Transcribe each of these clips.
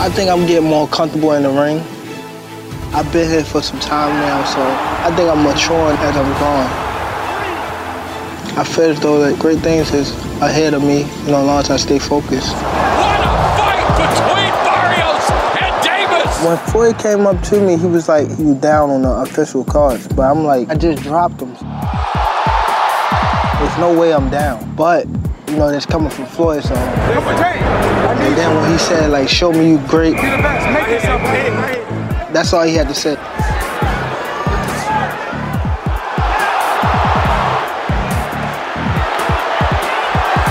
I think I'm getting more comfortable in the ring. I've been here for some time now, so I think I'm maturing as I'm growing. I feel as though that great things is ahead of me, you know, as long as I stay focused. What a fight between Barrios and Davis! When Floyd came up to me, he was like, he was down on the official cards, but I'm like, I just dropped him. There's no way I'm down, but you know, that's coming from Floyd, so. And then when he said, like, show me you great, that's all he had to say.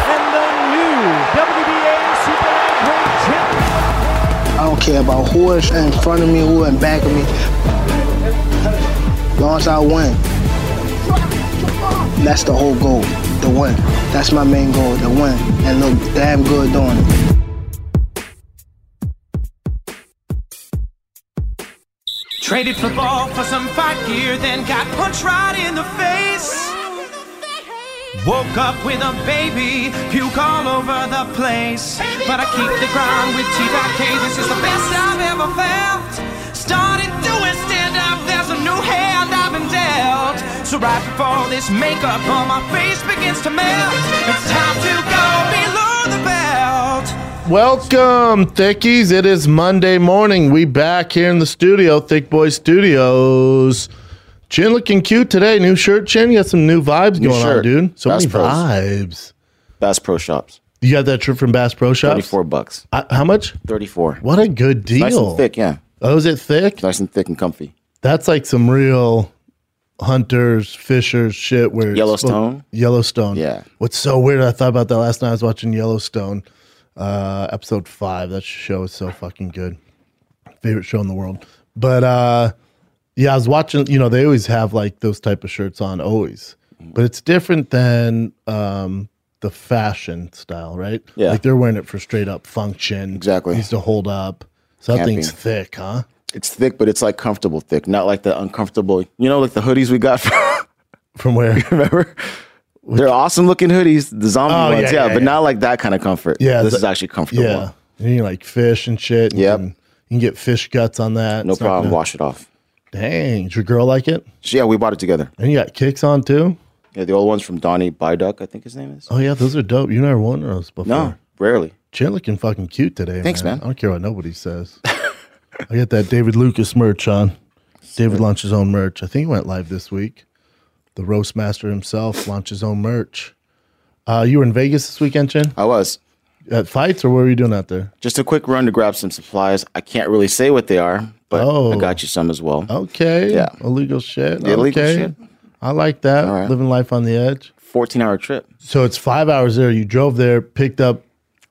and the Super Lightweight Champion. I don't care about who is in front of me, who in back of me. As long as I win. That's the whole goal, to win. That's my main goal, to win. And look damn good doing it. Traded football for some fight gear, then got punched right in the face. Woke up with a baby, puke all over the place. But I keep the grind with TYK, this is the best I've ever felt. Started doing stand up, there's a new I've been dealt. So right before this makeup on my face begins to melt, it's time to go below the belt. Welcome, Thickies. It is Monday morning. We back here in the studio, Thick Boy Studios. Chin looking cute today. New shirt, Chin. You got some new vibes going on, dude. So Bass many Pros. vibes. Bass Pro Shops. You got that trip from Bass Pro Shops? 34 bucks. Uh, how much? 34. What a good deal. Nice and thick, yeah. Oh, is it thick? Nice and thick and comfy. That's like some real hunters, fishers shit. Where Yellowstone? Yellowstone. Yeah. What's so weird? I thought about that last night. I was watching Yellowstone, uh, episode five. That show is so fucking good. Favorite show in the world. But uh, yeah, I was watching. You know, they always have like those type of shirts on, always. But it's different than um, the fashion style, right? Yeah. Like they're wearing it for straight up function. Exactly. Needs to hold up. Something's Camping. thick, huh? It's thick, but it's like comfortable thick, not like the uncomfortable. You know, like the hoodies we got. From, From where? remember? They're awesome looking hoodies, the zombie Oh, ones, yeah, yeah, yeah, but yeah. not like that kind of comfort. Yeah, this the- is actually comfortable. Yeah. And you like fish and shit. Yep. You can, you can get fish guts on that. no It's problem. gonna- Wash it off. Dang. Does your girl like it? Yeah, we bought it together. And you got kicks on too? Yeah, the old ones from Donnie Byduck, I think his name is. Oh, yeah. Those are dope. You never worn those before. No, rarely. Chin looking fucking cute today. Thanks, man. I don't care what nobody says. I got that David Lucas merch on. David launched his own merch. I think he went live this week. The roast master himself launched his own merch. Uh, you were in Vegas this weekend, Chin? I was. At fights, or what were you doing out there? Just a quick run to grab some supplies. I can't really say what they are, but Oh. I got you some as well. Okay. Yeah. Illegal shit. The illegal okay. shit. I like that. All right. Living life on the edge. 14 hour trip. So it's five hours there. You drove there, picked up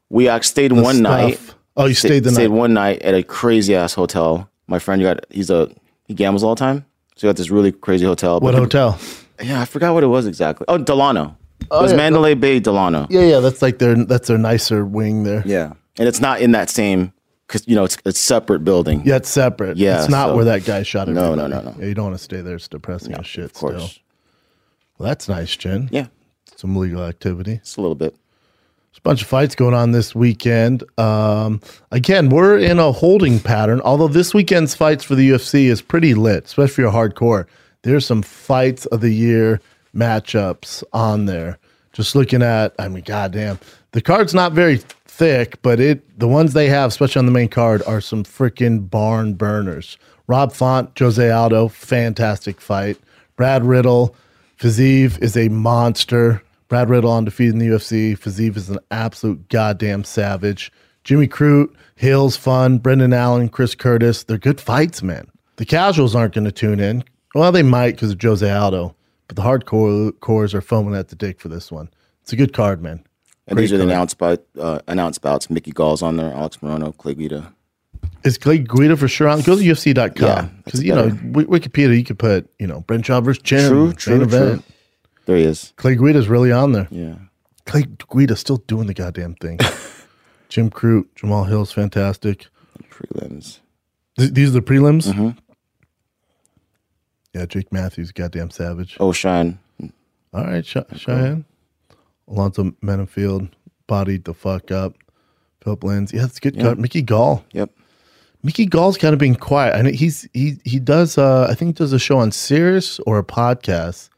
We stayed one stuff. night. Oh, you Sta- stayed the night. stayed one night at a crazy ass hotel. My friend got he's a he gambles all the time, so he got this really crazy hotel. What hotel? Yeah, I forgot what it was exactly. Oh, Delano. Oh, it was yeah, Mandalay Bay Delano. Yeah, yeah. That's like their that's their nicer wing there. Yeah, and it's not in that same because you know it's it's separate building. Yeah, it's separate. Yeah, it's not so- where that guy shot it. No, no, no, no. Yeah, you don't want to stay there. It's depressing as shit. of course. Still. Well, that's nice, Jen. Yeah, Some legal activity. it's a little bit. There's a bunch of fights going on this weekend. Um, again, we're in a holding pattern. Although this weekend's fights for the UFC is pretty lit, especially for your hardcore. There's some fights of the year matchups on there. Just looking at, I mean, goddamn, the card's not very thick, but it the ones they have, especially on the main card, are some freaking barn burners. Rob Font, Jose Aldo, fantastic fight. Brad Riddell, Fiziev is a monster. Brad Riddell undefeated in the UFC. Fiziev is an absolute goddamn savage. Jimmy Crute, Hills, fun. Brendan Allen, Chris Curtis. They're good fights, man. The casuals aren't going to tune in. Well, they might because of Jose Aldo, but the hardcore cores are foaming at the dick for this one. It's a good card, man. And Great these are the announced bout, uh, announced bouts. Mickey Gall's on there. Alex Morono, Clay Guida. Is Clay Guida for sure on? Go to UFC.com. Yeah, Because, that's you know, better. Wi- Wikipedia, you could put, you know, Brent Shaw versus Chin. True, main true, event. true. There he is. Clay Guida's really on there. Yeah. Clay Guida's still doing the goddamn thing. Jim Crute, Jamal Hill's fantastic. Prelims. Th- these are the prelims? Mm-hmm. Yeah, Jake Matthews, goddamn savage. Oh, Shine. All right, Sh- Cheyenne. Alonzo Menifield bodied the fuck up. Philip Lins. Yeah, that's a good cut. Mickey Gall. Yep. Mickey Gall's kind of being quiet. I know he's he he does uh I think he does a show on Sirius or a podcast.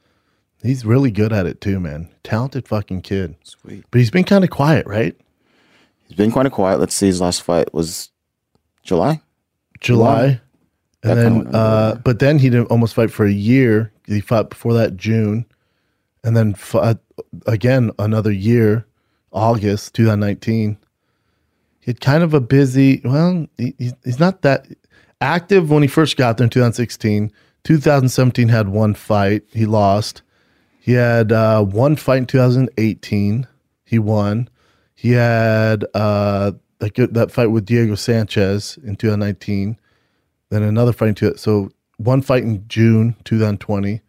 He's really good at it too, man. Talented fucking kid. Sweet. But he's been kind of quiet, right? He's been kind of quiet. Let's see. His last fight was July. July. That And then uh but then he didn't almost fight for a year. He fought before that June. And then fought again another year, August 2019. He had kind of a busy, well, he, he's- he's not that active when he first got there in 2016. 2017 had one fight. He lost. He had uh, one fight in 2018. He won. He had uh, that good, that fight with Diego Sanchez in 2019. Then another fight in two, so one fight in June 2020.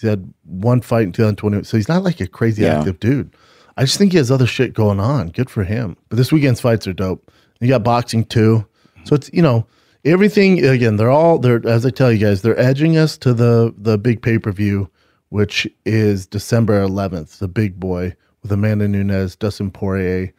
He had one fight in 2020. So he's not like a crazy Yeah. active dude. I just think he has other shit going on. Good for him. But this weekend's fights are dope. You got boxing too. So it's you know everything again. They're all they're as I tell you guys. They're edging us to the the big pay per view, which is December 11th. The big boy with Amanda Nunes, Dustin Poirier.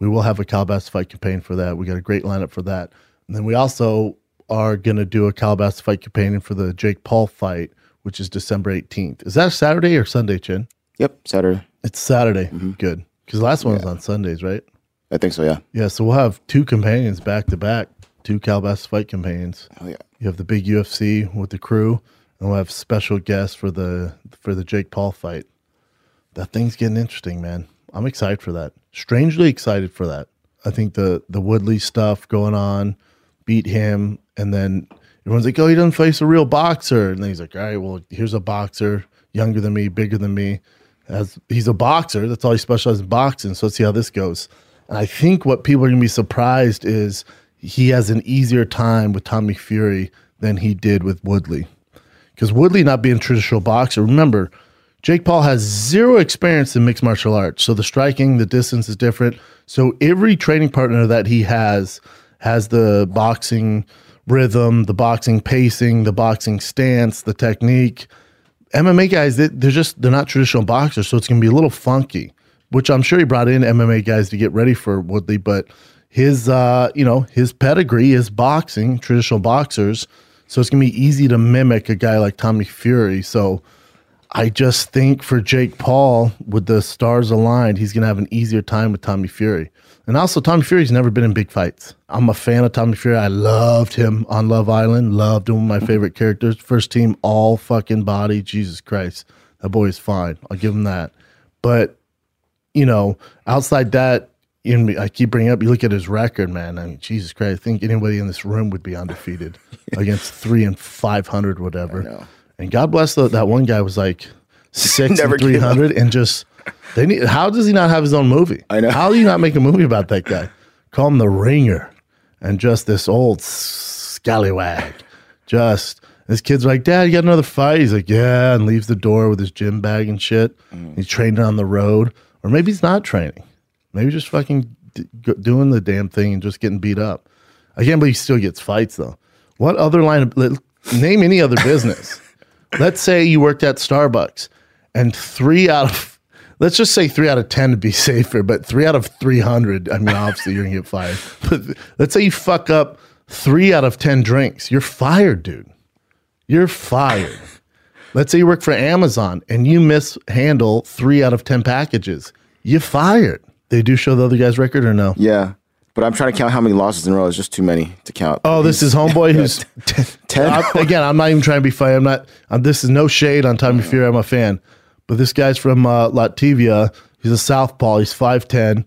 We will have a Calabas fight campaign for that. We got a great lineup for that. And then we also are gonna do a Calabas fight campaign for the Jake Paul fight, which is December 18th. Is that Saturday or Sunday, Chin? Yep, Saturday. It's Saturday. Mm-hmm. Good. Because last one was on Sundays, right? I think so. Yeah. Yeah, so we'll have two companions back to back, two Calabas fight companions. Oh yeah. You have the big UFC with the crew, and we'll have special guests for the for the Jake Paul fight. That thing's getting interesting, man. I'm excited for that. Strangely excited for that. I think the the Woodley stuff going on, beat him, and then everyone's like, "Oh, he doesn't face a real boxer," and then he's like, "All right, well, here's a boxer, younger than me, bigger than me. As he's a boxer, that's all he specializes in boxing. So let's see how this goes." And I think what people are gonna be surprised is he has an easier time with Tommy Fury than he did with Woodley because Woodley not being traditional boxer. Remember, Jake Paul has zero experience in mixed martial arts, so the striking, the distance is different. So every training partner that he has has the boxing rhythm, the boxing pacing, the boxing stance, the technique. MMA guys, they, they're just they're not traditional boxers, so it's gonna be a little funky. Which I'm sure he brought in MMA guys to get ready for Woodley, but his uh, you know, his pedigree is boxing, traditional boxers. So it's gonna be easy to mimic a guy like Tommy Fury. So I just think for Jake Paul, with the stars aligned, he's gonna have an easier time with Tommy Fury. And also, Tommy Fury's never been in big fights. I'm a fan of Tommy Fury. I loved him on Love Island. Loved him. One of my favorite characters. First team, all fucking body. Jesus Christ, that boy is fine. I'll give him that. But you know, outside that, you know, I keep bringing up. You look at his record, man. I mean, Jesus Christ, I think anybody in this room would be undefeated against three and five hundred, whatever. And God bless the, that one guy was like six Never and three hundred, and just they need. How does he not have his own movie? I know. How do you not make a movie about that guy? Call him the Ringer, and just this old scallywag. Just this kid's like, Dad, you got another fight? He's like, Yeah, and leaves the door with his gym bag and shit. Mm. He's training on the road, or maybe he's not training. Maybe just fucking d- doing the damn thing and just getting beat up. I can't believe he still gets fights though. What other line of let- name any other business? Let's say you worked at Starbucks and three out of let's just say three out of ten to be safer, but three out of three hundred, I mean obviously you're gonna get fired. But let's say you fuck up three out of ten drinks. You're fired, dude. You're fired. Let's say you work for Amazon and you mishandle three out of ten packages. You're fired. They do show the other guy's record or no? Yeah. But I'm trying to count how many losses in a row. It's just too many to count. Oh, this is homeboy who's ten. I'm- again, I'm not even trying to be funny. I'm not. I'm, this is no shade on Tommy Fury. I'm a fan, but this guy's from uh, Latvia. He's a southpaw. He's five ten.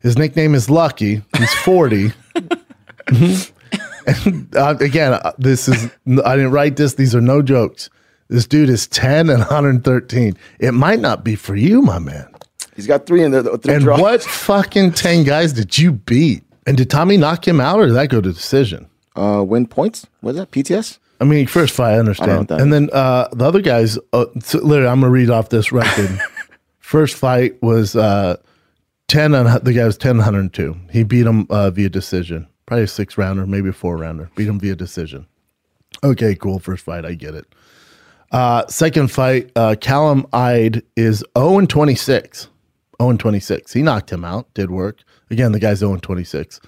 His nickname is Lucky. He's forty. and uh, again, uh, this is. I didn't write this. These are no jokes. This dude is ten and 113. It might not be for you, my man. He's got three in there. Three And draws. what fucking ten guys did you beat? And did Tommy knock him out, or did that go to decision? Uh, win points? What is that? PTS? I mean, first fight, I I understand. that and then uh, the other guys, uh, so literally, I'm gonna read off this record. first fight was uh, ten. On, the guy was 10 102. He beat him uh, via decision, probably a six rounder, maybe a four rounder. Beat him via decision. Okay, cool. First fight, I get it. Uh, second fight, uh, Callum Ide is 0 and 26. 0 and 26. He knocked him out. Did work. Again, the guy's 0 and 26.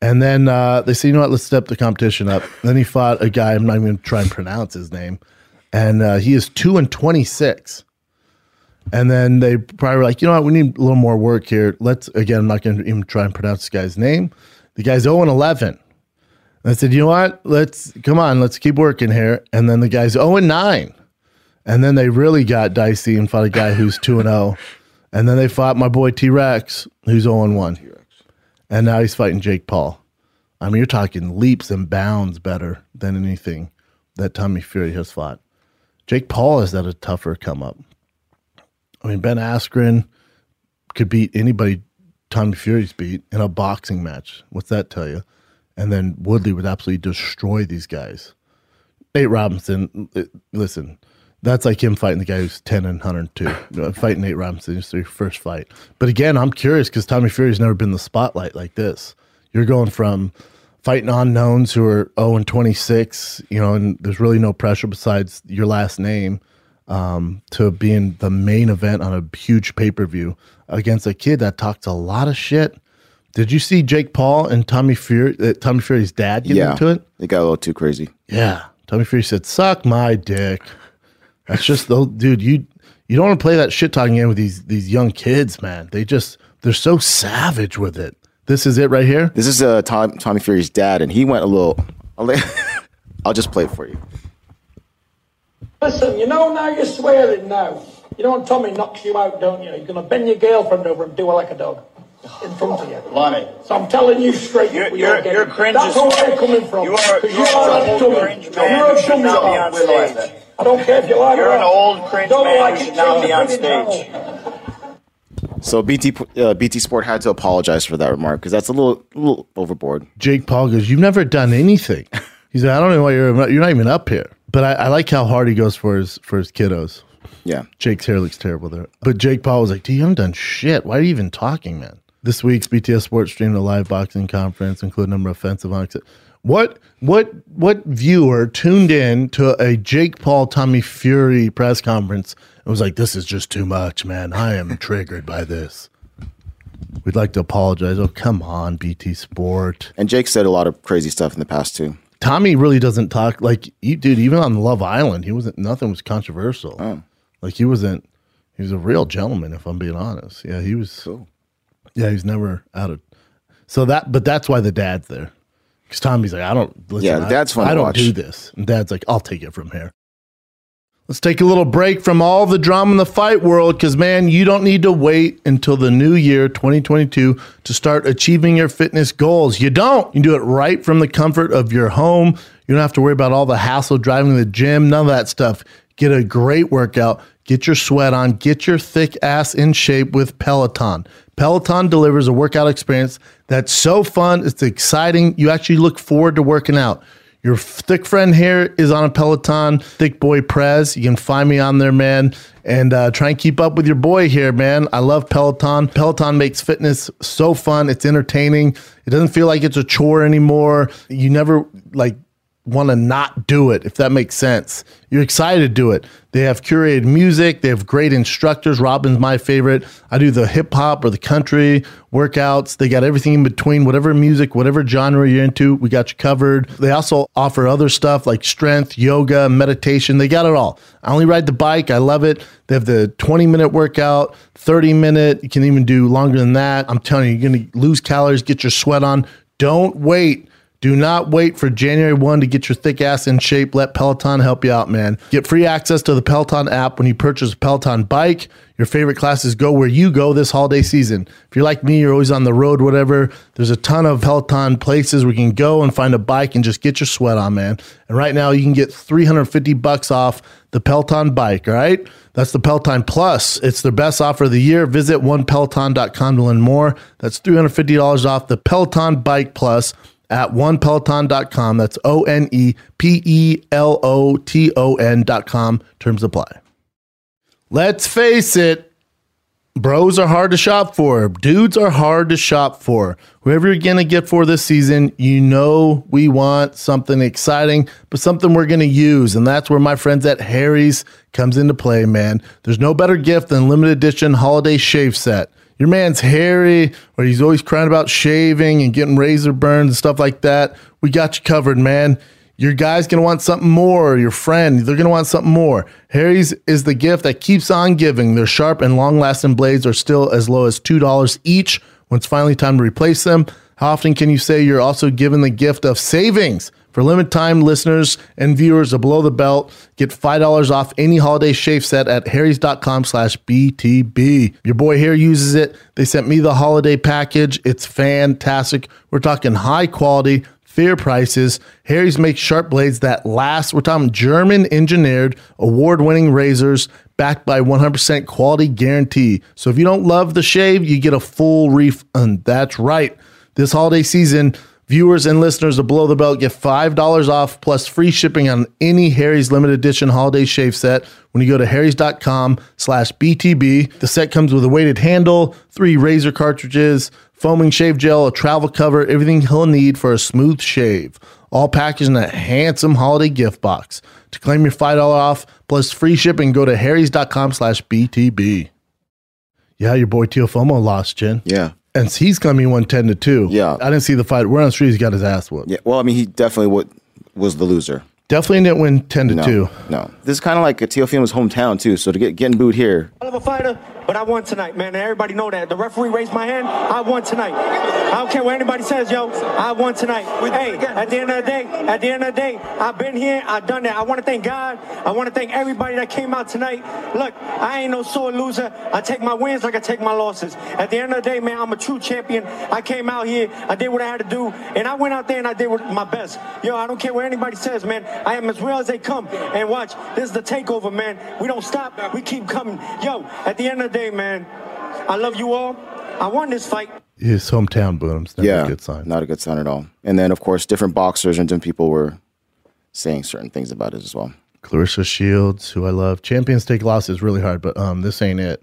And then uh, they said, you know what, let's step the competition up. then he fought a guy, I'm not even going to try and pronounce his name. And uh, he is 2 and 26. And then they probably were like, you know what, we need a little more work here. Let's, again, I'm not going to even try and pronounce this guy's name. The guy's 0 and 11. And I said, you know what, let's, come on, let's keep working here. And then the guy's 0 and 9. And then they really got dicey and fought a guy who's 2 and 0. And then they fought my boy T Rex, who's 0 and 1. And now he's fighting Jake Paul. I mean, you're talking leaps and bounds better than anything that Tommy Fury has fought. Jake Paul has had a tougher come up. I mean, Ben Askren could beat anybody Tommy Fury's beat in a boxing match. What's that tell you? And then Woodley would absolutely destroy these guys. Nate Robinson, listen, that's like him fighting the guy who's 10 and 102. You know, fighting Nate Robinson is their first fight. But again, I'm curious because Tommy Fury's never been in the spotlight like this. You're going from fighting unknowns who are 0 and 26, you know, and there's really no pressure besides your last name um, to being the main event on a huge pay per view against a kid that talks a lot of shit. Did you see Jake Paul and Tommy Fury, uh, Tommy Fury's dad get yeah, into it? It got a little too crazy. Yeah. Tommy Fury said, "Suck my dick." That's just the dude. You you don't want to play that shit talking game with these these young kids, man. They just they're so savage with it. This is it right here. This is uh, Tom, Tommy Fury's dad, and he went a little. I'll, I'll just play it for you. Listen, you know now you're swearing now. You know when Tommy knocks you out, don't you? You're going to bend your girlfriend over and do her like a dog in front of you. Lonnie. So I'm telling you straight. You're- we you're- you're cringe That's where fuck. I'm coming from. You are- 'Cause you you are are an a old dummy. cringe man You're who a should dummy. Not be Bob. on stage. I don't care if you like it You're an old cringe Don't man like who it, should not be on stage. So BT uh, BT Sport had to apologize for that remark because that's a little, a little overboard. Jake Paul goes, "You've never done anything." He's like, "I don't know why you're you're not even up here." But I, I like how hard he goes for his for his kiddos. Yeah. Jake's hair looks terrible there. But Jake Paul was like, dude, you haven't done shit. Why are you even talking, man? This week's BTS Sports streamed a live boxing conference, including a number of offensive on. What what what viewer tuned in to a Jake Paul Tommy Fury press conference and was like, This is just too much, man. I am triggered by this. We'd like to apologize. Oh, come on, BT Sport. And Jake said a lot of crazy stuff in the past too. Tommy really doesn't talk like you, dude. Even on Love Island, he wasn't. Nothing was controversial. Oh. Like he wasn't. He was a real gentleman, if I'm being honest. Yeah, he was. Yeah, he's never out of. So that, but that's why the dad's there, because Tommy's like, I don't. Listen, Yeah, the dad's I, I don't watch. do this, and Dad's like, I'll take it from here. Let's take a little break from all the drama in the fight world because, man, you don't need to wait until the new year, 2022, to start achieving your fitness goals. You don't. You can do it right from the comfort of your home. You don't have to worry about all the hassle driving to the gym, none of that stuff. Get a great workout, get your sweat on, get your thick ass in shape with Peloton. Peloton delivers a workout experience that's so fun, it's exciting. You actually look forward to working out. Your thick friend here is on a Peloton, Thick Boy Prez. You can find me on there, man, and uh, try and keep up with your boy here, man. I love Peloton. Peloton makes fitness so fun. It's entertaining. It doesn't feel like it's a chore anymore. You never like want to not do it, if that makes sense. You're excited to do it. They have curated music, they have great instructors. Robin's my favorite. I do the hip hop or the country workouts. They got everything in between, whatever music, whatever genre you're into, we got you covered. They also offer other stuff like strength, yoga, meditation. They got it all. I only ride the bike. I love it. They have the 20 minute workout, 30 minute. You can even do longer than that. I'm telling you, you're going to lose calories, get your sweat on. Don't wait. Do not wait for January 1 to get your thick ass in shape. Let Peloton help you out, man. Get free access to the Peloton app when you purchase a Peloton bike. Your favorite classes go where you go this holiday season. If you're like me, you're always on the road, whatever. There's a ton of Peloton places where you can go and find a bike and just get your sweat on, man. And right now you can get 350 bucks off the Peloton bike, all right? That's the Peloton Plus. It's their best offer of the year. Visit onepeloton.com to learn more. That's $350 off the Peloton Bike Plus at onepeloton.com. That's O N E P E L O T O N.com. Terms apply. Let's face it, bros are hard to shop for. Dudes are hard to shop for. Whoever you're going to get for this season, you know we want something exciting, but something we're going to use. And that's where my friends at Harry's comes into play, man. There's no better gift than limited edition holiday shave set. Your man's hairy or he's always crying about shaving and getting razor burns and stuff like that, we got you covered, man. Your guy's gonna want something more, your friend, they're gonna want something more. Harry's is the gift that keeps on giving. Their sharp and long lasting blades are still as low as $2 each when it's finally time to replace them. How often can you say you're also given the gift of savings? For limited time listeners and viewers of Below the Belt, get $5 off any holiday shave set at harrys.com slash BTB. Your boy here uses it. They sent me the holiday package. It's fantastic. We're talking high quality, fair prices. Harry's makes sharp blades that last. We're talking German engineered, award winning razors backed by 100% quality guarantee. So if you don't love the shave, you get a full refund. That's right. This holiday season, viewers and listeners of Below the Belt get $5 off plus free shipping on any Harry's limited edition holiday shave set when you go to harrys.com slash BTB. The set comes with a weighted handle, three razor cartridges, foaming shave gel, a travel cover, everything he'll need for a smooth shave. All packaged in a handsome holiday gift box. To claim your $5 off plus free shipping, go to harrys.com slash BTB. Yeah, your boy Teofimo lost, Jen. Yeah. And he's coming 110 to 2. Yeah. I didn't see the fight. We're on the street. He's got his ass whooped. Yeah. Well, I mean, he definitely would, was the loser. Definitely didn't win 10 to No, 2. no. This is kind of like a Teofimo's hometown too. So to get getting booed here, I love a fighter, but I won tonight, man. Everybody know that. The referee raised my hand. I won tonight. I don't care what anybody says, yo. I won tonight. Hey, at the end of the day, at the end of the day, I've been here. I've done that. I want to thank God. I want to thank everybody that came out tonight. Look, I ain't no sore loser. I take my wins like I take my losses. At the end of the day, man, I'm a true champion. I came out here. I did what I had to do, and I went out there and I did my best. Yo, I don't care what anybody says, man. I am as real as they come. And watch, this is the takeover, man. We don't stop. We keep coming. Yo, at the end of the day, man, I love you all. I won this fight. His hometown booms. Never yeah, a good sign. not a good sign at all. And then of course, different boxers and different people were saying certain things about it as well. Claressa Shields, who I love. Champions take losses really hard, but um, this ain't it.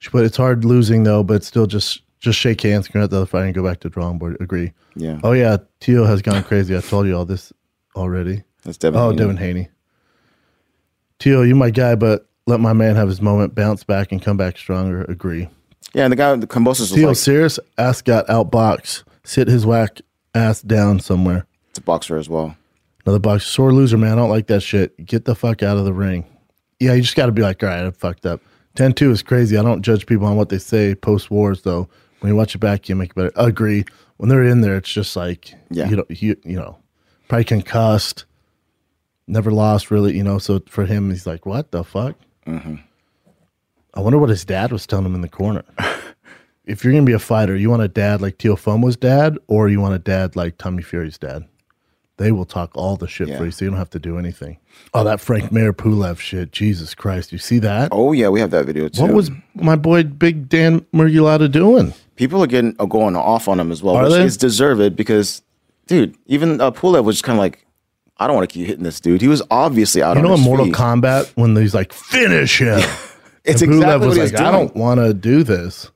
She put it's hard losing though, but still just just shake hands, congratulate the other fight, and go back to drawing board. Agree. Yeah. Oh yeah, Teo has gone crazy. I told you all this already. That's Devin. Oh, Haney. Devin Haney. Teo, you my guy, but let my man have his moment, bounce back, and come back stronger. Agree. Yeah, and the guy, the Kambosos was Teo, like, serious ass got outboxed. Sit his whack ass down somewhere. it's a boxer as well. Another boxer, Sore loser, man. I don't like that shit. Get the fuck out of the ring. Yeah, you just got to be like, all right, I fucked up. 10 2 is crazy. I don't judge people on what they say post wars, though. When you watch it back, you make it better. Agree. When they're in there, it's just like, Yeah. you know, you, you know, probably concussed, never lost, really, you know. So for him, he's like, what the fuck? I wonder what his dad was telling him in the corner. if you're going to be a fighter, you want a dad like Teofimo's dad, or you want a dad like Tommy Fury's dad? They will talk all the shit Yeah. for you, so you don't have to do anything. Oh, that Frank Mir Pulev shit. Jesus Christ. You see that? Oh yeah, we have that video too. what was my boy Big Dan Miragliotta doing? people are getting are going off on him as well, Are which they? is deserved because, dude, even uh, Pulev was kind of like, I don't want to keep hitting this dude. He was obviously out. You know, in Mortal feet. Kombat, when he's like, finish him. It's And exactly what was he was like, I don't want to do this.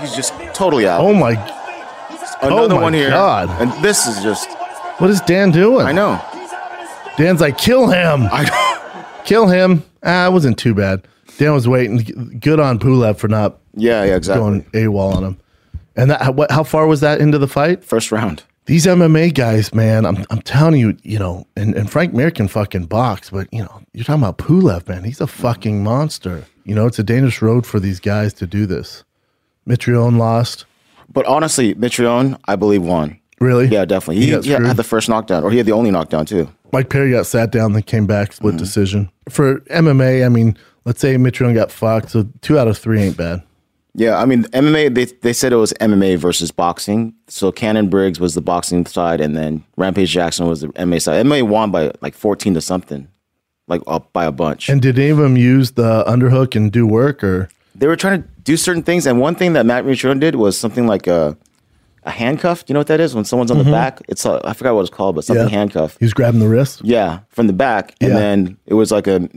He's just totally out. Oh my, Another oh my one here, God. and this is just. what is Dan doing? I know. Dan's like, kill him. I. Kill him. Ah, it wasn't too bad. Dan was waiting. Good on Pulev for not Yeah, yeah, exactly. going AWOL on him. And that, how, what, how far was that into the fight? First round. These MMA guys, man, I'm, I'm telling you, you know, and, and Frank Mir can fucking box, but, you know, you're talking about Pulev, man. He's a fucking monster. You know, it's a dangerous road for these guys to do this. Mitrione lost. But honestly, Mitrione, I believe, won. Really? Yeah, definitely. He He, he had the first knockdown, or he had the only knockdown too. Mike Perry got sat down, then came back, Mm-hmm. decision. For MMA, I mean, let's say Mitrione got fucked, so two out of three ain't bad. Yeah, I mean MMA. They they said it was MMA versus boxing. So Shannon Briggs was the boxing side, and then Rampage Jackson was the MMA side. MMA won by like fourteen to something, like up by a bunch. And did any of them use the underhook and do work, or they were trying to do certain things, and one thing that Matt Mitrione did was something like a a handcuff. Do you know what that is? When someone's on the back, it's a, I forgot what it's called, but something Mm-hmm. Yeah. handcuff. he was grabbing the wrist? Yeah, from the back, and Yeah. then it was like a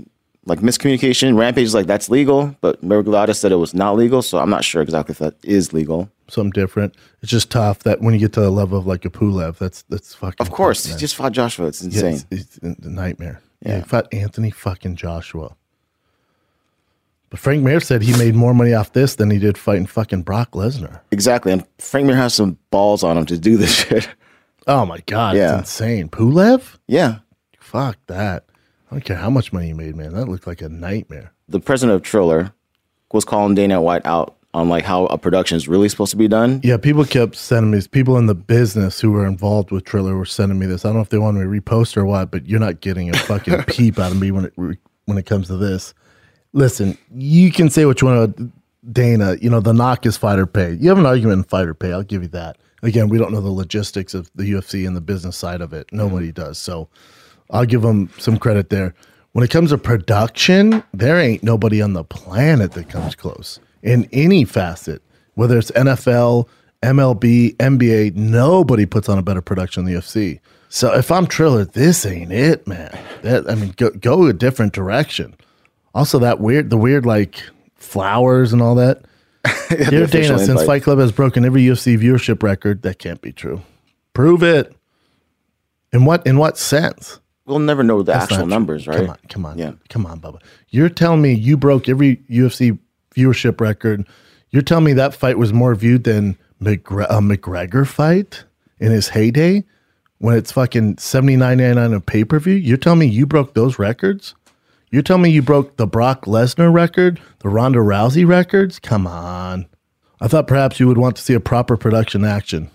like miscommunication. Rampage is like that's legal, but Miragliotta said it was not legal. So I'm not sure exactly if that is legal. Something different. It's just tough that when you get to the level of like a Pulev, that's that's fucking. Of course, tough, he just fought Joshua. It's Yeah, insane. it's, it's a nightmare. Yeah, Yeah. he fought Anthony fucking Joshua. But Frank Mir said he made more money off this than he did fighting fucking Brock Lesnar. Exactly. And Frank Mir has some balls on him to do this shit. Oh my god, Yeah. it's insane. Pulev? Yeah. Fuck that. I don't care how much money you made, man. That looked like a nightmare. The president of Triller was calling Dana White out on like how a production is really supposed to be done. Yeah, people kept sending me people in the business who were involved with Triller were sending me this. I don't know if they want me to repost or what, but you're not getting a fucking peep out of me when it when it comes to this. Listen, you can say what you want to Dana. You know the knock is fighter pay. You have an argument in fighter pay. I'll give you that. Again, we don't know the logistics of the UFC and the business side of it. Nobody does. So I'll give them some credit there. When it comes to production, there ain't nobody on the planet that comes close in any facet, whether it's NFL, MLB, NBA. Nobody puts on a better production than the UFC. So if I'm Triller, this ain't it, man. That I mean, go, go a different direction. Also, that weird, the weird like flowers and all that. Dear official Dana, since. Fight Club has broken every UFC viewership record, that can't be true. Prove it. In what in what sense? We'll never know the That's actual numbers, right? Come on, come on, Yeah. come on, Bubba. You're telling me you broke every UFC viewership record. You're telling me that fight was more viewed than McGre- a McGregor fight in his heyday when it's fucking seventy nine ninety nine a pay per view. You're telling me you broke those records. You're telling me you broke the Brock Lesnar record, the Ronda Rousey records. Come on. I thought perhaps you would want to see a proper production action.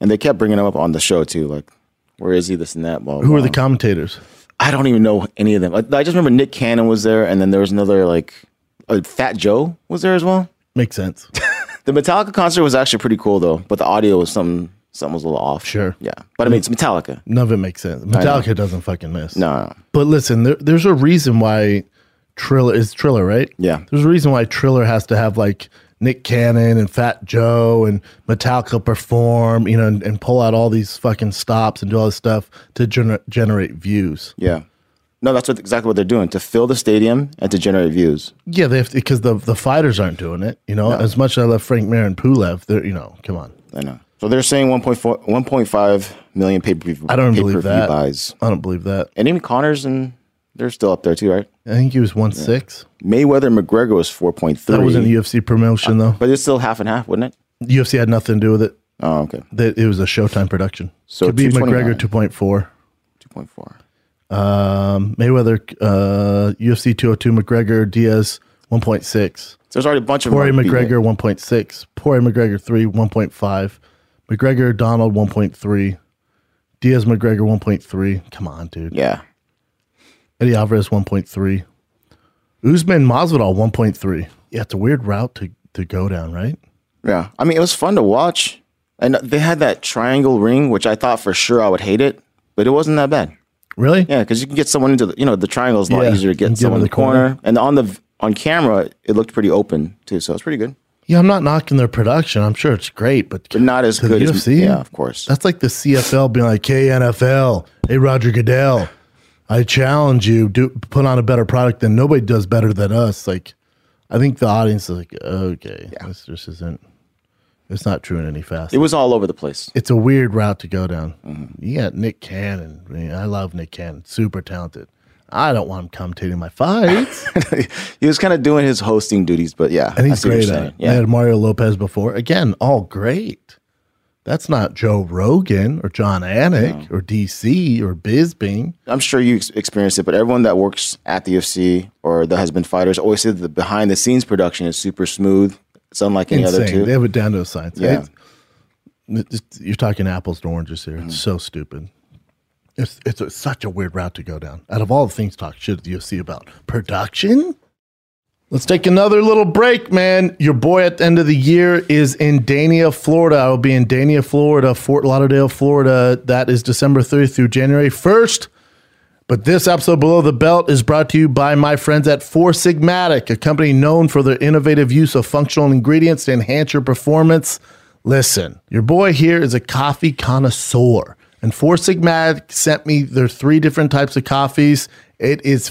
And they kept bringing him up on the show too, like, where is he? This and that. Blah, Who are the commentators? I don't even know any of them. I, I just remember Nick Cannon was there, and then there was another like, uh, Fat Joe was there as well. Makes sense. The Metallica concert was actually pretty cool though, but the audio was something something was a little off. Sure. Yeah, but I mean it's Metallica. None of it makes sense. Metallica doesn't fucking miss. No, no. But listen, there, there's a reason why Triller is Triller, right? Yeah. There's a reason why Triller has to have like Nick Cannon and Fat Joe and Metallica perform, you know, and, and pull out all these fucking stops and do all this stuff to gener- generate views. yeah. No, that's what, exactly what they're doing to fill the stadium and to generate views. Yeah, they have to, because the the fighters aren't doing it. You know, as much as I love Frank Mir and Pulev, they're you know, come on. I know. So they're saying 1.4, 1.5 million pay per view. I don't believe that. buys. I don't believe that. And even Connors and they're still up there too, right? I think he was one six. Mayweather McGregor was 4.3. That wasn't the UFC promotion though. But it's still half and half, wouldn't it? UFC had nothing to do with it. Oh, okay. That it was a Showtime production. So Could be 229. McGregor two point four. 2.4. Um, Mayweather, uh, UFC 202, McGregor, Diaz, 1.6. So there's already a bunch of Poirier them beating McGregor, 1.6. Poirier McGregor, 3, 1.5. McGregor, Donald, 1.3. Diaz McGregor, 1.3. Come on, dude. Yeah. Eddie Alvarez, 1.3. Usman Masvidal, 1.3. Yeah, it's a weird route to, to go down, right? Yeah. I mean, it was fun to watch. And they had that triangle ring, which I thought for sure I would hate it, but it wasn't that bad. Really? Yeah, because you can get someone into the, you know, the triangle is a lot Yeah, easier to get someone in the corner. corner. And on the on camera, it looked pretty open too, so it's pretty good. Yeah, I'm not knocking their production. I'm sure it's great, but But not as the good as UFC? Yeah, of course. That's like the CFL being like, "Hey NFL, hey Roger Goodell, I challenge you do put on a better product than nobody does better than us." Like, I think the audience is like, "Okay, yeah. this just isn't. It's not true in any facet. It was all over the place. it's a weird route to go down. Mm-hmm. You got Nick Cannon. I, mean, I love Nick Cannon, super talented. I don't want him commentating my fights, he was kind of doing his hosting duties, but yeah, and he's great at it. I had Mario Lopez before. Again, all great. That's not Joe Rogan or Jon Anik or DC or Bisping. I'm sure you ex- experienced it, but everyone that works at the UFC or that has been fighters always said the behind the scenes production is super smooth. It's unlike any other Insane. two. They have it down to a science. Yeah. It's- it's- you're talking apples to oranges here. Mm-hmm. It's so stupid. It's it's a, such a weird route to go down. Out of all the things talk shit at the UFC about production. Let's take another little break, man. Your boy at the end of the year is in Dania, Florida. I will be in Dania, Florida, Fort Lauderdale, Florida. That is December 30th through January 1st. But this episode below the belt is brought to you by my friends at Four Sigmatic, a company known for their innovative use of functional ingredients to enhance your performance. Listen, your boy here is a coffee connoisseur, and Four Sigmatic sent me their three different types of coffees. It is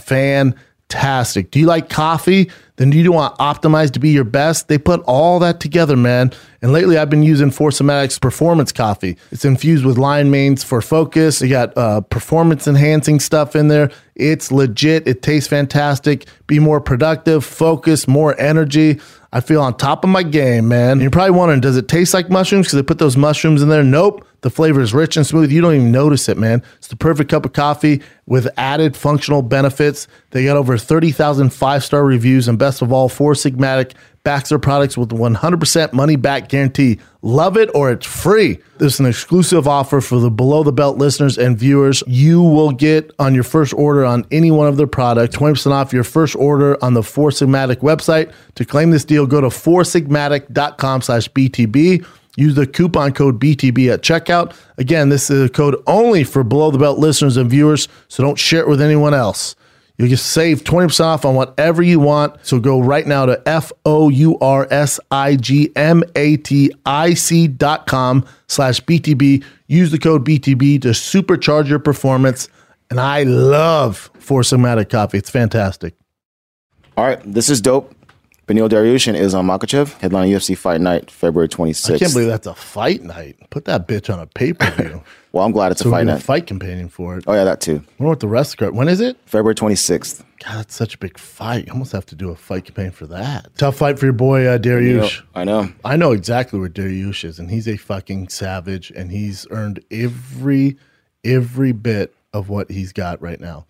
fantastic. Do you like coffee? Then do you want optimized to be your best? They put all that together, man. And lately, I've been using Four Sigmatics Performance Coffee. It's infused with lion manes for focus. You got uh, performance enhancing stuff in there. It's legit. It tastes fantastic. Be more productive, focus, more energy. I feel on top of my game, man. And you're probably wondering, does it taste like mushrooms? Because they put those mushrooms in there. Nope. The flavor is rich and smooth. You don't even notice it, man. It's the perfect cup of coffee with added functional benefits. They got over 30,000 five star reviews, and best of all, Four Sigmatic backs their products with 100% money back guarantee. Love it or it's free. This is an exclusive offer for the below the belt listeners and viewers. You will get on your first order on any one of their products 20% off your first order on the Four Sigmatic website. To claim this deal, go to foursigmatic.com slash BTB. Use the coupon code BTB at checkout. Again, this is a code only for below the belt listeners and viewers, so don't share it with anyone else. You'll get save 20% off on whatever you want. So go right now to F O U R S I G M A T I C dot com slash BTB. Use the code BTB to supercharge your performance. And I love Four Sigmatic coffee. It's fantastic. All right, this is dope. Beneil Dariushin is on Makhachev, headline UFC Fight Night, February 26th. I can't believe that's a fight night. Put that bitch on a pay per view. Well, I'm glad it's so a fight night. fight companion for it. Oh, yeah, that too. I wonder what the rest of it. When is it? February 26th. God, that's such a big fight. You almost have to do a fight campaign for that. Tough fight for your boy uh, Dariush. I know. I know exactly where Dariush is, and he's a fucking savage, and he's earned every every bit of what he's got right now.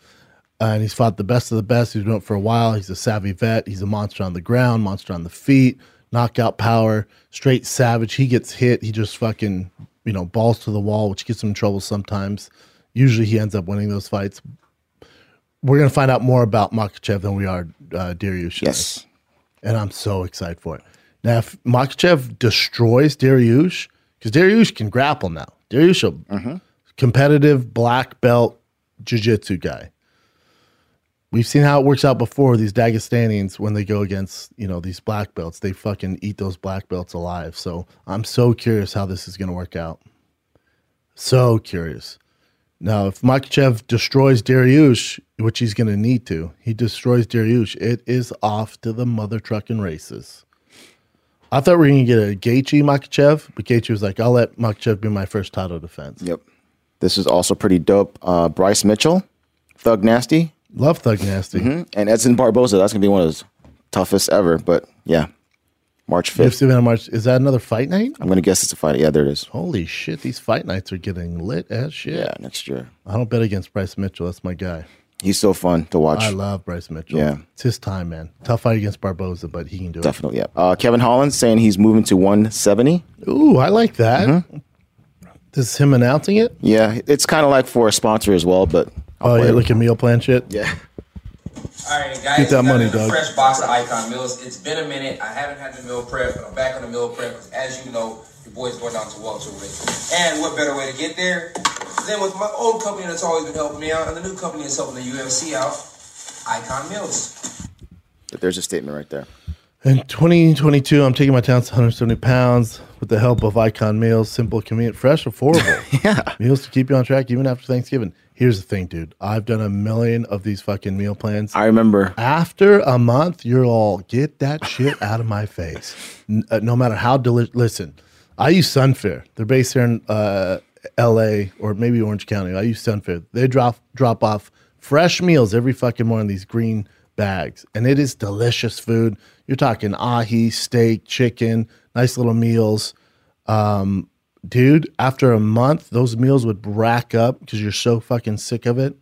Uh, and he's fought the best of the best. He's been it for a while. He's a savvy vet. He's a monster on the ground, monster on the feet, knockout power, straight savage. He gets hit, he just fucking you know balls to the wall, which gets him in trouble sometimes. Usually, he ends up winning those fights. We're gonna find out more about Makhachev than we are uh, Dariush. Yes. and I'm so excited for it. Now, if Makachev destroys Dariush, because Dariush can grapple now. Dariush, a competitive black belt jiu-jitsu guy. We've seen how it works out before. These Dagestanians, when they go against you know these black belts, they fucking eat those black belts alive. So I'm so curious how this is going to work out. So curious. Now, if Makhachev destroys Dariush, which he's going to need to, he destroys Dariush, it is off to the mother trucking races. I thought we were going to get a Gaethje Makhachev, but Gaethje was like, "I'll let Makhachev be my first title defense." Yep. This is also pretty dope. Uh, Bryce Mitchell, Thug Nasty, Love Thug Nasty. and Edson Barboza. That's going to be one of his toughest ever. But yeah, March 5th. UFC event March. Is that another fight night? I'm going to guess it's a fight. Yeah, there it is. Holy shit! These fight nights are getting lit as shit. Yeah, next year. I don't bet against Bryce Mitchell. That's my guy. He's so fun to watch. I love Bryce Mitchell. Yeah. it's his time, man. Tough fight against Barboza, but he can do it. Definitely, yeah. Uh, Kevin Holland saying he's moving to 170. it. Ooh, I like that. Mm-hmm. This is him announcing it. Yeah, it's kind of like for a sponsor as well, but I'll Oh yeah, it. like a meal plan shit. yeah. All right, guys. Get that money, another dog. Fresh box of Icon Meals. It's been a minute. I haven't had the meal prep, but I'm back on the meal prep as you know, your boy's going down to welterweight. And what better way to get there than with my old company that's always been helping me out, and the new company that's helping the UFC out, Icon Meals. There's a statement right there. In 2022, I'm taking my talents to 170 pounds with the help of Icon Meals. Simple, convenient, fresh, affordable. Yeah. Meals to keep you on track even after Thanksgiving. Here's the thing, dude. I've done a million of these fucking meal plans. I remember. After a month, you're all get that shit out of my face. N- uh, no matter how delicious. Listen, I use Sunfare. They're based here in uh, L.A. or maybe Orange County. I use Sunfare. They drop drop off fresh meals every fucking morning. These green bags, and it is delicious food. You're talking ahi, steak, chicken, nice little meals Um, dude, after a month, those meals would rack up because you're so fucking sick of it.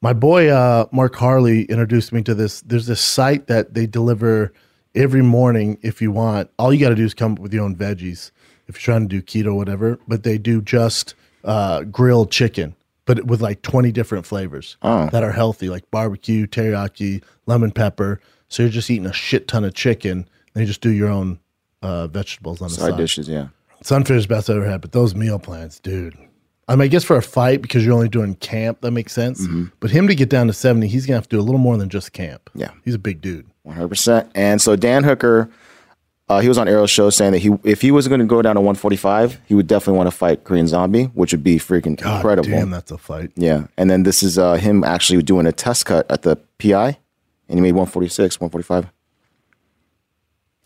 My boy uh, Mark Harley introduced me to this. There's this site that they deliver every morning if you want. All you got to do is come up with your own veggies if you're trying to do keto or whatever. But they do just uh, grilled chicken, but with like 20 different flavors that are healthy, like barbecue, teriyaki, lemon pepper. So you're just eating a shit ton of chicken. And you just do your own uh, vegetables on the Side side. dishes, yeah. Sunfish's best I've ever had, but those meal plans, dude. I mean, I guess for a fight because you're only doing camp, that makes sense. But him to get down to 70, he's gonna have to do a little more than just camp. Yeah. he's a big dude. One hundred percent. And so Dan Hooker, uh, he was on Arrow's show saying that he, if he was going to go down to one forty five, he would definitely want to fight Korean Zombie, which would be freaking God incredible. damn, that's a fight. yeah. And then this is uh, him actually doing a test cut at the PI and he made 146, 145.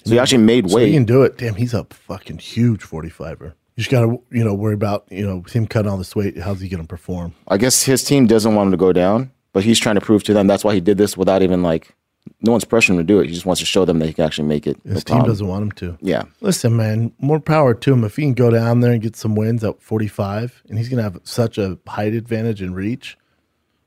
So he actually made So weight. he can do it. Damn, he's a fucking huge 45er. You just got to, you know, worry about, you know, him cutting all this weight. How's he to perform? I guess his team doesn't want him to go down, but he's trying to prove to them that's why he did this without even like no one's pressuring him to do it. He just wants to show them that he can actually make it. His no team problem. doesn't want him to. Yeah. Listen, man, more power to him. If he can go down there and get some wins at 45, and he's going to have such a height advantage and reach.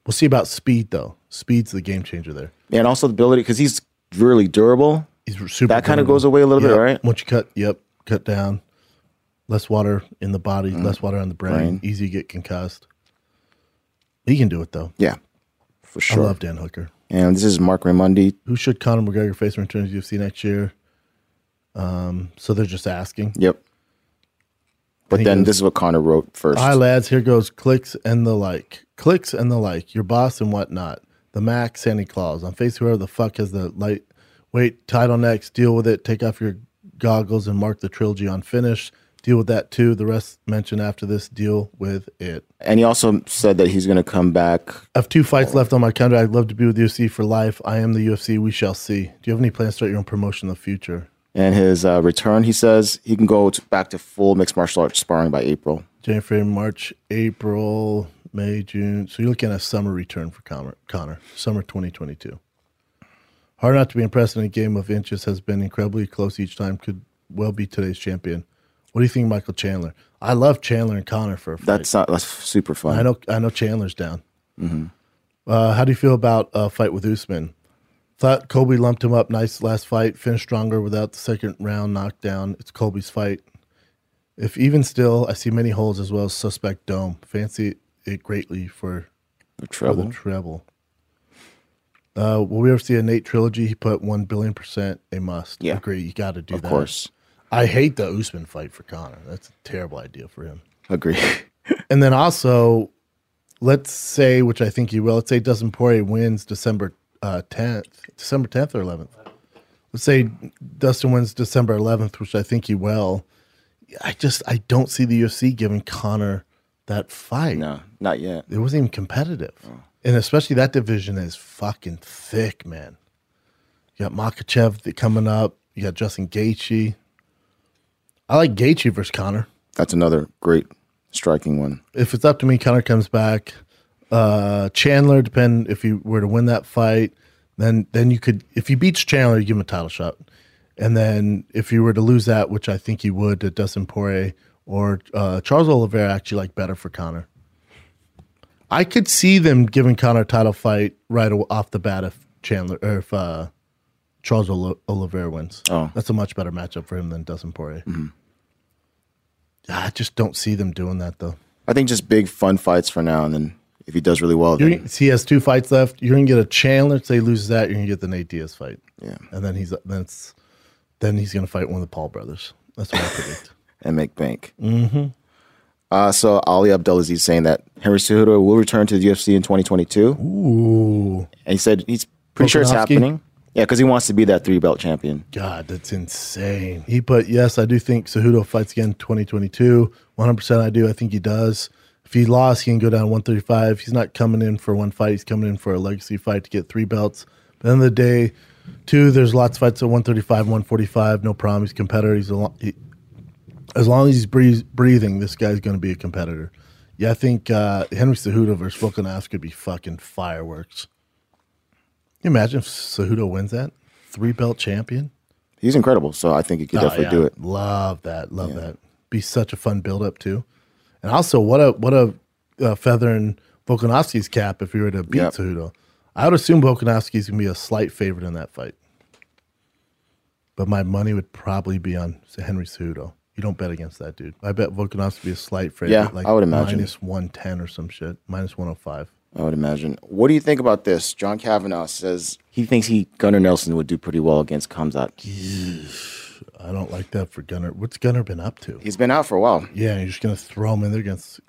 We'll see about speed, though. Speed's the game changer there. Yeah, And also the ability because he's really durable. He's super. That kinda goes away a little bit, right? Once you cut, yep, cut down. Less water in the body, less water on the brain. Mm. Easy to get concussed. He can do it though. Yeah, for sure. I love Dan Hooker. And this is Marc Raimondi. Who should Conor McGregor face when he returns to UFC next year? Um, so they're just asking. Yep. But then goes- this is what Conor wrote first. Hi lads, here goes clicks and the like. Clicks and the like. Your boss and whatnot. The Mac Santa Claus. On face whoever the fuck has the lightweight title next. Deal with it. Take off your goggles and mark the trilogy on finish. Deal with that too. The rest mentioned after this. Deal with it. and he also said that he's going to come back. I have two fights left on my contract. I'd love to be with the UFC for life. I am the UFC. We shall see. Do you have any plans to start your own promotion in the future? And his uh, return, he says he can go to, back to full mixed martial arts sparring by April. January, March, April, May, June. So you're looking at a summer return for Conor, Conor summer 2022. Hard not to be impressed in a game of inches has been incredibly close each time. Could well be today's champion. What do you think, Michael Chandler? I love Chandler and Conor for a fight. That's not that's super fun. I know. I know Chandler's down. Uh, how do you feel about a fight with Usman? Thought Colby lumped him up nice last fight. Finished stronger without the second round knockdown. It's Colby's fight. If even still, I see many holes as well as suspect dome. Fancy it greatly for The for trouble. the treble. Uh, will we ever see a Nate trilogy? He put one billion percent a must. Yeah. agree. You got to do Of that. Of course. I hate the Usman fight for Conor. That's a terrible idea for him. Agree. And then also, let's say, which I think he will, let's say Dustin Poirier wins December uh, 10th, December 10th or 11th. Let's say Dustin wins December 11th, which I think he will. I just, I don't see the UFC giving Conor that fight. no, not yet. It wasn't even competitive. And especially that division is fucking thick, man. You got Makhachev coming up. You got Justin Gaethje. I like Gaethje versus Conor. That's another great striking one. if it's up to me, Conor comes back. Uh, Chandler, depend if you were to win that fight, then then you could if he beats Chandler, you give him a title shot. And then if you were to lose that, which I think he would to Dustin Poirier or uh, Charles Oliveira, actually like better for Conor. I could see them giving Conor a title fight right off the bat if Chandler or if uh, Charles Oli- Oliveira wins. Oh. that's a much better matchup for him than Dustin Poirier. I just don't see them doing that though. I think just big fun fights for now, and then if he does really well, then he has two fights left. You're gonna get a Chandler. Say he loses that, you're gonna get the Nate Diaz fight. Yeah. and then he's then it's then he's gonna fight one of the Paul brothers. That's what I predict. and make bank. Mm-hmm. Uh, so Ali Abdelaziz saying that Henry Cejudo will return to the UFC in 2022, Ooh, and he said he's pretty sure it's happening. Yeah, because he wants to be that three belt champion. God, that's insane. He put yes, I do think Cejudo fights again 2022. 100. percent I do. I think he does. If he lost, he can go down 135. He's not coming in for one fight. He's coming in for a legacy fight to get three belts. But at the end of the day, two, there's lots of fights at 135, 145. No problem. He's a competitor. He's a he, as long as he's breathe, breathing, this guy's going to be a competitor. Yeah, I think uh, Henry Cejudo versus Volkanovski could be fucking fireworks. Can you imagine if Cejudo wins that? Three belt champion? He's incredible, so I think he could Oh, definitely yeah. do it. Love that. Love that. Be such a fun build up too. And also, what a what a uh, feather in Volkanovski's cap if he were to beat Yep. Cejudo. I would assume Volkanovski's gonna be a slight favorite in that fight. But my money would probably be on Henry Cejudo. You don't bet against that dude. I bet Volkanovski be a slight favorite. Yeah, I would imagine. minus one ten or some shit. Minus one hundred five. I would imagine. What do you think about this? John Kavanagh says he thinks he Gunnar Nelson would do pretty well against Khamzat. I don't like that for Gunnar. What's Gunnar been up to? He's been out for a while. Yeah, you're just gonna throw him in there against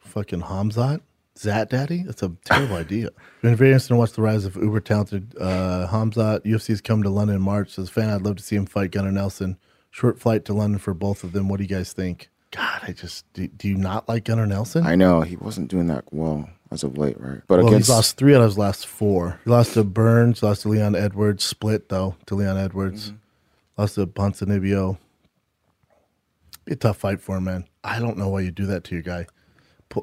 fucking Khamzat, Zat Daddy. That's a terrible idea. Been very interesting to watch the rise of uber talented uh, Khamzat. UFC's come to London in March. As a fan, I'd love to see him fight Gunnar Nelson. Short flight to London for both of them. What do you guys think? God, I just do, do you not like Gunnar Nelson? I know he wasn't doing that well. as of late, right? But Well, against he's lost three out of his last four. He lost to Burns, lost to Leon Edwards, split though to Leon Edwards, Mm-hmm. lost to Ponzinibbio. Be a tough fight for him, man. I don't know why you do that to your guy.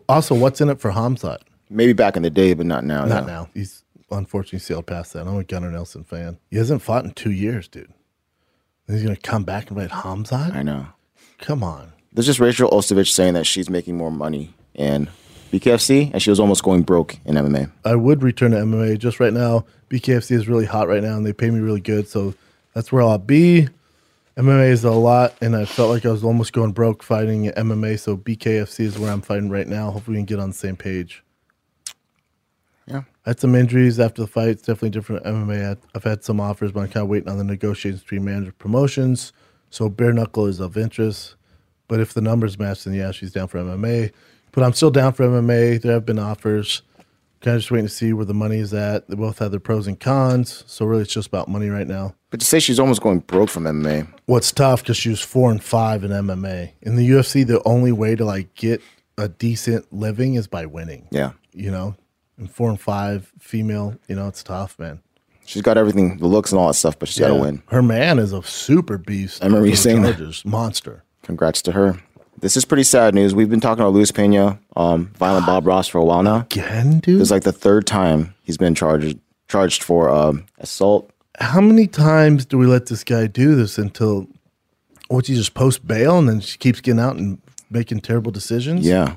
Also, what's in it for Khamzat? maybe back in the day, but not now. Not no. now. He's unfortunately sailed past that. I'm a Gunnar Nelson fan. He hasn't fought in two years, dude. And he's gonna come back and fight Khamzat? I know. Come on. There's just Rachel Ostovich saying that she's making more money in BKFC, and she was almost going broke in MMA. I would return to MMA. Just right now, BKFC is really hot right now, and they pay me really good. So that's where I'll be. MMA is a lot, and I felt like I was almost going broke fighting at MMA. So BKFC is where I'm fighting right now. Hopefully, we can get on the same page. Had some injuries after the fight. It's definitely different MMA. I've had some offers, but I'm kind of waiting on the negotiations between manager promotions. So bare knuckle is of interest. But if the numbers match, then yeah, she's down for MMA. But I'm still down for MMA. There have been offers. Kind of just waiting to see where the money is at. They both have their pros and cons. So really, it's just about money right now. But to say she's almost going broke from MMA, What's tough because she was four and five in MMA. In the UFC, the only way to like get a decent living is by winning. yeah, You know, and four and five female. You know, it's tough, man. she's got everything, the looks and all that stuff, but she's got to win. Her man is a super beast. I remember you saying that. Chargers. Monster. Congrats to her. This is pretty sad news. We've been talking about Luis Pena, um, violent Bob Ross for a while now. Again, dude. This is like the third time he's been charged charged for um, assault. How many times do we let this guy do this until what you just post bail and then she keeps getting out and making terrible decisions? Yeah,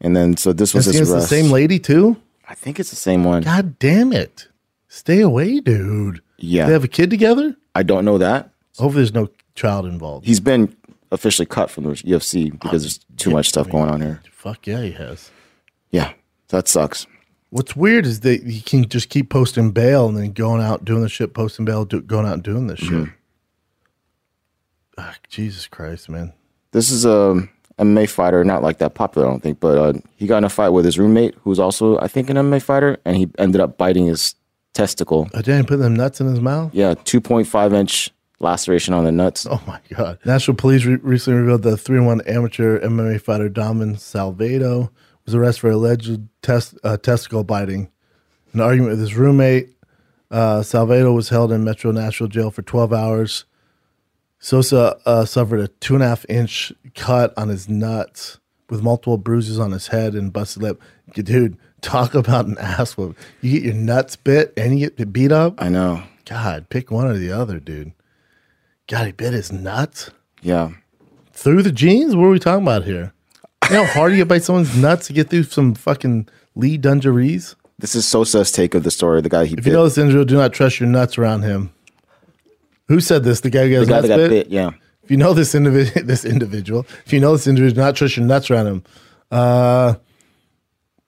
and then so this was It's his against the arrest. same lady too. I think it's the same one. God damn it! Stay away, dude. Yeah. they have a kid together. I don't know that. Hopefully, there's no child involved. He's been officially cut from the UFC because there's too much stuff going on here. Fuck yeah, he has. Yeah, that sucks. What's weird is that he can just keep posting bail and then going out doing the shit, posting bail, do, going out and doing this Mm-hmm. shit. Ah, Jesus Christ, man. This is a MMA fighter, not like that popular, I don't think, but uh, he got in a fight with his roommate, who's also, I think, an MMA fighter, and he ended up biting his testicle. I didn't put them nuts in his mouth. Yeah, 2.5 inch laceration on the nuts. Oh my God. National Police re- recently revealed that 3 1 amateur MMA fighter Domin Salvado was arrested for alleged test, uh, testicle biting. An argument with his roommate, uh, Salvado was held in Metro Nashville jail for 12 hours. Sosa uh, suffered a two and a half inch cut on his nuts with multiple bruises on his head and busted lip. Dude, talk about an ass whoop. You get your nuts bit and you get beat up? I know. God, pick one or the other, dude. God, he bit his nuts Yeah. through the jeans. What are we talking about here? You know how hard you get bite someone's nuts to get through some fucking Lee dungarees? This is Sosa's take of the story. The guy he If bit. you know this individual, do not trust your nuts around him. Who said this? The guy who got the guy that got bit? bit. Yeah. If you know this individual, this individual, if you know this individual, not trust your nuts around him. Uh,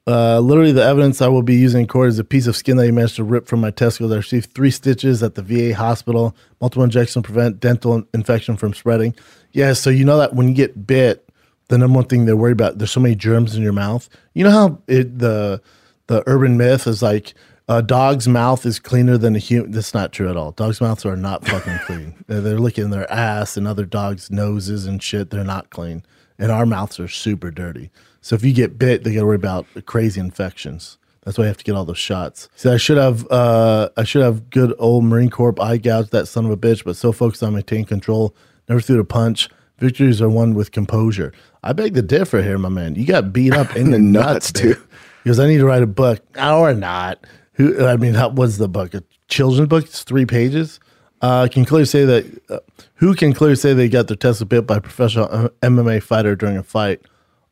uh, literally, the evidence I will be using in court is a piece of skin that he managed to rip from my testicles. I received three stitches at the VA hospital, multiple injections to prevent dental infection from spreading. Yeah, so you know that when you get bit, the number one thing they're worried about, there's so many germs in your mouth. You know how it, the the urban myth is like a dog's mouth is cleaner than a human. That's not true at all. Dogs' mouths are not fucking clean. They're, they're licking their ass and other dogs' noses and shit. They're not clean. And our mouths are super dirty. So if you get bit, they got to worry about crazy infections. That's why you have to get all those shots. See, I should have, uh, I should have good old Marine Corps eye gouged that son of a bitch, but so focused on maintaining control, never threw a punch. Victories are won with composure. I beg to differ here, my man. You got beat up in the nuts, nuts, dude. Because I need to write a book, or not. Who? I mean, how was the book? A children's book? It's three pages. Uh, can clearly say that. Uh, who can clearly say they got their testicle bit by a professional uh, MMA fighter during a fight?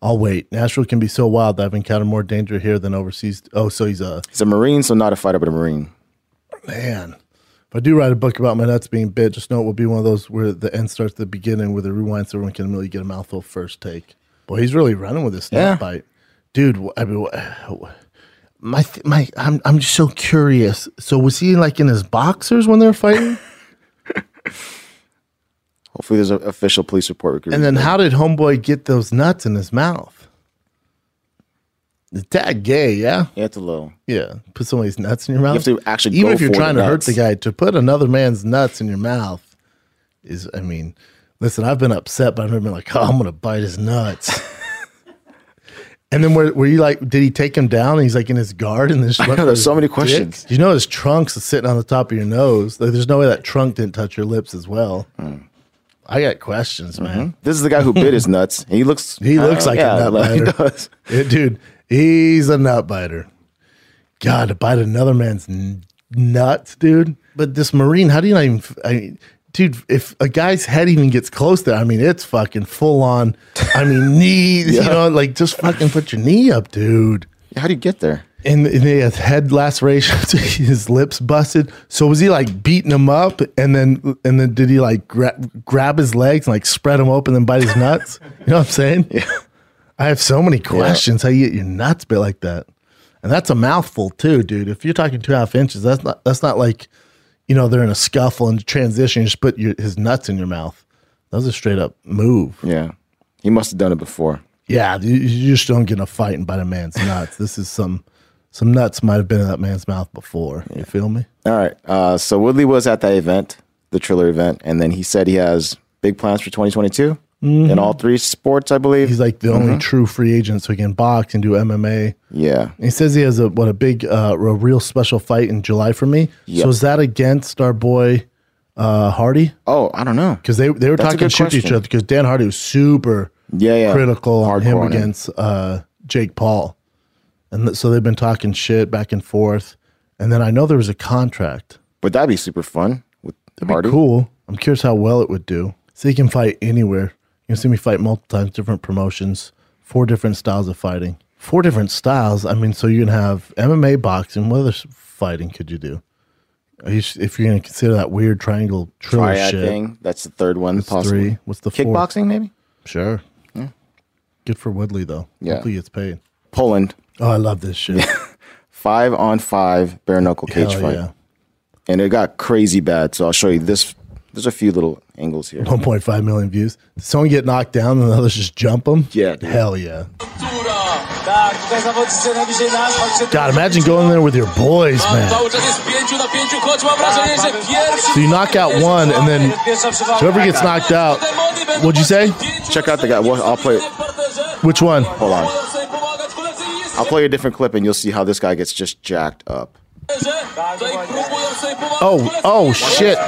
I'll wait. Nashville can be so wild that I've encountered more danger here than overseas. Oh, so he's a He's a Marine, so not a fighter, but a Marine. man. If I do write a book about my nuts being bit, just know it will be one of those where the end starts at the beginning, where the rewind, so everyone can really get a mouthful first take. Boy, he's really running with this Yeah. bite, dude. I mean, my th- my, I'm I'm just so curious. So was he like in his boxers when they were fighting? Hopefully, there's an official police report. and read. then how did Homeboy get those nuts in his mouth? Is that gay? Yeah. yeah, it's a little. Yeah, put somebody's nuts in your mouth. have to actually even go if you're for trying to hurt the guy, to put another man's nuts in your mouth is. I mean, listen, I've been upset, but I've never been like, oh, I'm gonna bite his nuts. And then were, were you like, did he take him down? And he's like in his guard and this. There's so many questions. You know, his trunk's are sitting on the top of your nose. Like, there's no way that trunk didn't touch your lips as well. Hmm. I got questions, man. This is the guy who bit his nuts. He looks. He looks uh, like yeah, a nut like he does. Yeah, dude, he's a nut biter. God, to bite another man's nuts, dude. But this Marine, how do you not even? I mean, dude, if a guy's head even gets close there, I mean, it's fucking full on. I mean, knee, you know, like just fucking put your knee up, dude. How do you get there? And, and he has head lacerations, his lips busted. So was he like beating him up, and then and then did he like gra- grab his legs and like spread him open and bite his nuts? you know what I'm saying? Yeah. I have so many questions. How you get your nuts bit like that? And that's a mouthful too, dude. If you're talking two and a half inches, that's not that's not like, you know, they're in a scuffle and transition. You just put your, his nuts in your mouth. That was a straight up move. Yeah. He must have done it before. Yeah, you, you just don't get in a fight and bite a man's nuts. this is some some nuts might have been in that man's mouth before. You feel me? All right. Uh, so Woodley was at that event, the Triller event, and then he said he has big plans for 2022 in all three sports, I believe. Mm-hmm. He's like the only true free agent, so he can box and do MMA. yeah. He says he has a what a big, uh, a real special fight in July for me. Yep. So is that against our boy uh, Hardy? Oh, I don't know. Because they they were That's talking shit to each other. Because Dan Hardy was super Yeah, yeah. critical on him on him. against uh, Jake Paul, and th- so they've been talking shit back and forth. And then I know there was a contract. But that'd be super fun with That'd Hardy. be cool. I'm curious how well it would do. So he can fight anywhere. You can see me fight multiple times, different promotions, four different styles of fighting. Four different styles. I mean, so you can have MMA, boxing. What other fighting could you do? You, if you're going to consider that weird triangle Triad shit, thing. That's the third one. That's possibly. three. What's the fourth? Kickboxing, maybe? Sure. Good for Woodley though. Yeah. Hopefully he gets paid. Poland. Oh, I love this shit. Five on five bare knuckle cage Hell fight. yeah. And it got crazy bad. So I'll show you this. There's a few little angles here. 1.5 million views. Did someone get knocked down and the others just jump them? Yeah, dude. Hell yeah. God, imagine going there with your boys, man. So you knock out one, and then whoever gets knocked out, what'd you say? Check out the guy. I'll play. Which one? Hold on. I'll play a different clip and you'll see how this guy gets just jacked up. Oh, oh shit.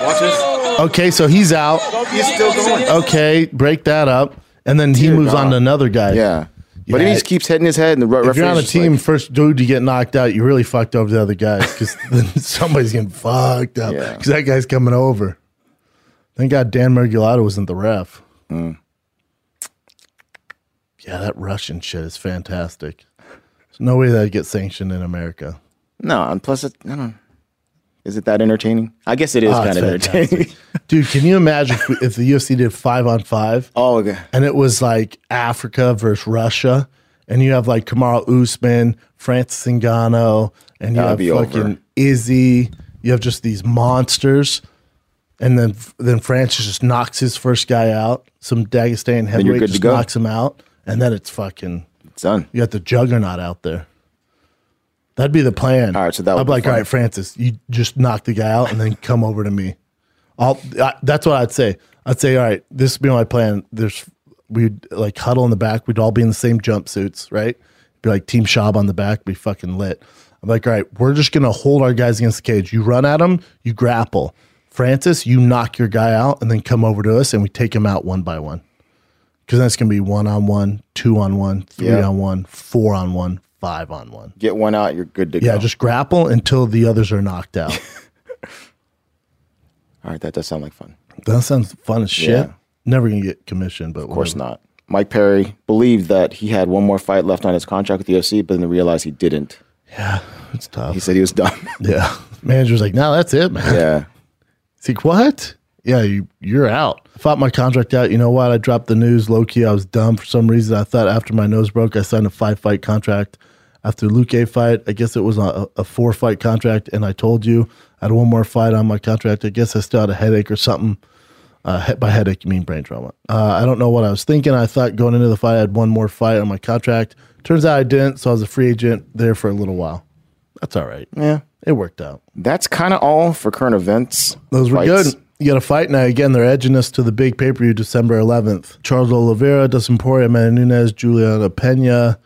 Okay, so he's out. He's still going. Okay, break that up, and then he Dear moves on to another guy. Yeah. But he just keeps hitting his head and the re- If you're on a just team, like, first dude you get knocked out, you really fucked over the other guys because then somebody's getting fucked up Yeah. because that guy's coming over. Thank God Dan Miragliotta wasn't the ref. Mm. Yeah, that Russian shit is fantastic. There's no way that would get sanctioned in America. No, and plus, it, I don't know. Is it that entertaining? I guess it is Oh, kind it's of entertaining. fantastic. Dude, can you imagine if, we- if the UFC did five on five oh, okay. and it was like Africa versus Russia, and you have like Kamaru Usman, Francis Ngannou, and you That'd have be fucking over. Izzy. You have just these monsters, and then then Francis just knocks his first guy out. Some Dagestan you're heavyweight good to just go. knocks him out, and then it's fucking. It's done. You got the juggernaut out there. That'd be the plan. All right, so that would I'd be be like, fun. all right, Francis, you just knock the guy out and then come over to me. I'll. I, that's what I'd say. I'd say, all right, this would be my plan. There's we'd like huddle in the back. We'd all be in the same jumpsuits, right? Be like Team Shab on the back, be fucking lit. I'm like, all right, we're just gonna hold our guys against the cage. You run at them, you grapple. Francis, you knock your guy out and then come over to us and we take him out one by one. Because then it's gonna be one on one, two on one, three Yeah. on one, four on one, five on one. Get one out, you're good to Yeah, go. Yeah, just grapple until the others are knocked out. All right, that does sound like fun. that sounds fun as shit. Yeah. Never gonna get commissioned, but Of course not. Mike Perry believed that he had one more fight left on his contract with the UFC, but then realized he didn't. Yeah, it's tough. He said he was done. yeah, manager's like, no, that's it, man. yeah. It's like, what? Yeah, you you're out. I fought my contract out. You know what? I dropped the news low key. I was dumb for some reason. I thought after my nose broke, I signed a five fight contract. After Luke fight, I guess it was a, a four fight contract, and I told you I had one more fight on my contract. I guess I still had a headache or something. Uh, by headache, you mean brain trauma. Uh, I don't know what I was thinking. I thought going into the fight, I had one more fight on my contract. Turns out I didn't, so I was a free agent there for a little while. That's all right. Yeah. It worked out. That's kind of all for current events. Those were Fights. good. You got a fight now. Again, they're edging us to the big pay per view December 11th. Charles Oliveira, Dustin Poirier, Amanda Nunes, Juliana Pena.